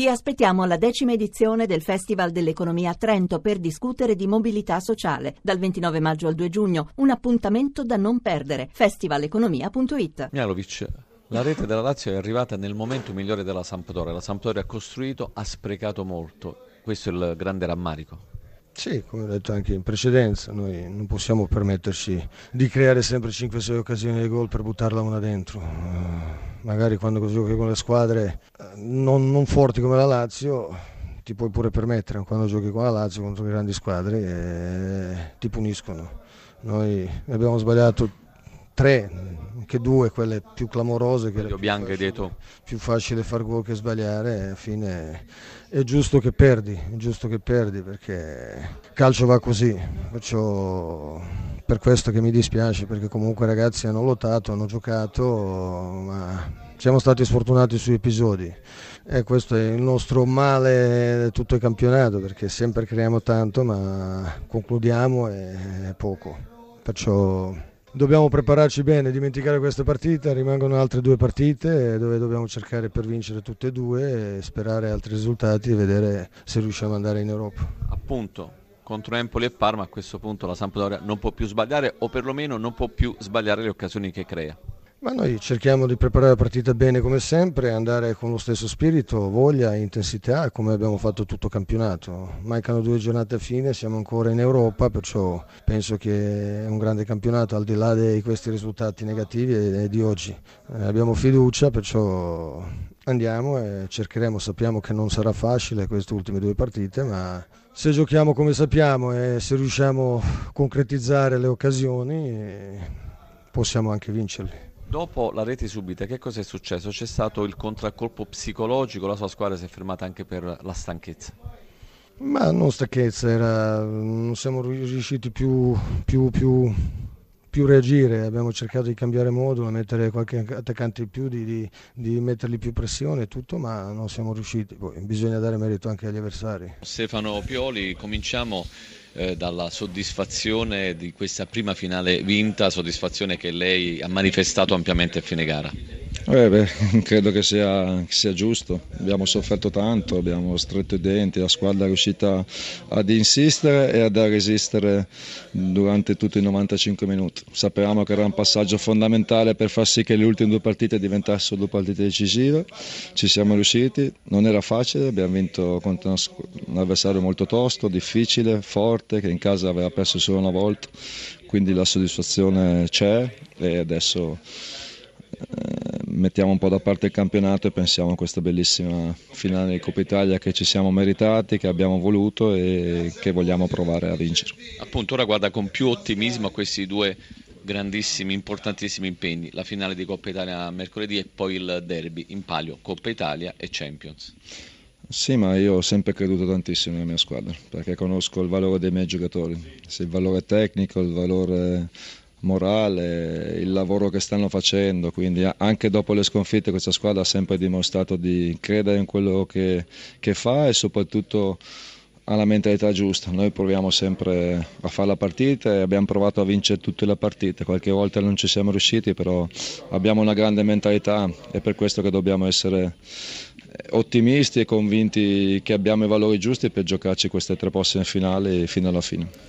Vi aspettiamo alla decima edizione del Festival dell'Economia a Trento per discutere di mobilità sociale dal 29 maggio al 2 giugno. Un appuntamento da non perdere. festivaleconomia.it. Mialovic, la rete della Lazio è arrivata nel momento migliore della Sampdoria. La Sampdoria ha costruito, ha sprecato molto. Questo è il grande rammarico. Sì, come ho detto anche in precedenza, noi non possiamo permetterci di creare sempre 5-6 occasioni di gol per buttarla una dentro. Uh, magari quando giochi con le squadre uh, non, non, forti come la Lazio ti puoi pure permettere, quando giochi con la Lazio contro le grandi squadre eh, ti puniscono. Noi abbiamo sbagliato tre, anche due, quelle più clamorose, che più, facile, più facile far gol che sbagliare, alla fine è giusto che perdi, è giusto che perdi perché il calcio va così, perciò per questo che mi dispiace perché comunque i ragazzi hanno lottato, hanno giocato, ma siamo stati sfortunati sui episodi. E questo è il nostro male tutto il campionato perché sempre creiamo tanto ma concludiamo e poco, perciò Dobbiamo prepararci bene, dimenticare questa partita, rimangono altre due partite dove dobbiamo cercare per vincere tutte e due, e sperare altri risultati e vedere se riusciamo ad andare in Europa. Appunto, contro Empoli e Parma a questo punto la Sampdoria non può più sbagliare o perlomeno non può più sbagliare le occasioni che crea. Ma noi cerchiamo di preparare la partita bene come sempre, andare con lo stesso spirito, voglia e intensità come abbiamo fatto tutto campionato. Mancano due giornate a fine, siamo ancora in Europa, perciò penso che è un grande campionato al di là di questi risultati negativi e di oggi. Eh, abbiamo fiducia, perciò andiamo e cercheremo, sappiamo che non sarà facile queste ultime due partite, ma se giochiamo come sappiamo e se riusciamo a concretizzare le occasioni possiamo anche vincerli. Dopo la rete subita, che cosa è successo? C'è stato il contraccolpo psicologico, la sua squadra si è fermata anche per la stanchezza? Ma non stanchezza, era, non siamo riusciti più, più, più, più reagire, abbiamo cercato di cambiare modulo, mettere qualche attaccante in più, di, di, di mettergli più pressione e tutto, ma non siamo riusciti. Poi bisogna dare merito anche agli avversari. Stefano Pioli, cominciamo eh, dalla soddisfazione di questa prima finale vinta, soddisfazione che lei ha manifestato ampiamente a fine gara. Eh beh, credo che sia, che sia, giusto, abbiamo sofferto tanto, abbiamo stretto i denti, la squadra è riuscita ad insistere e ad resistere durante tutti i 95 minuti. Sapevamo che era un passaggio fondamentale per far sì che le ultime due partite diventassero due partite decisive, ci siamo riusciti, non era facile, abbiamo vinto contro un avversario molto tosto, difficile, forte, che in casa aveva perso solo una volta, quindi la soddisfazione c'è e adesso mettiamo un po' da parte il campionato e pensiamo a questa bellissima finale di Coppa Italia che ci siamo meritati, che abbiamo voluto e che vogliamo provare a vincere. Appunto ora guarda con più ottimismo a questi due grandissimi, importantissimi impegni, la finale di Coppa Italia mercoledì e poi il derby in palio, Coppa Italia e Champions. Sì, ma io ho sempre creduto tantissimo nella mia squadra, perché conosco il valore dei miei giocatori, il valore tecnico, il valore morale, il lavoro che stanno facendo, quindi anche dopo le sconfitte questa squadra ha sempre dimostrato di credere in quello che, che fa e soprattutto ha la mentalità giusta. Noi proviamo sempre a fare la partita e abbiamo provato a vincere tutte le partite. Qualche volta non ci siamo riusciti, però abbiamo una grande mentalità e per questo che dobbiamo essere ottimisti e convinti che abbiamo i valori giusti per giocarci queste tre prossime finali fino alla fine.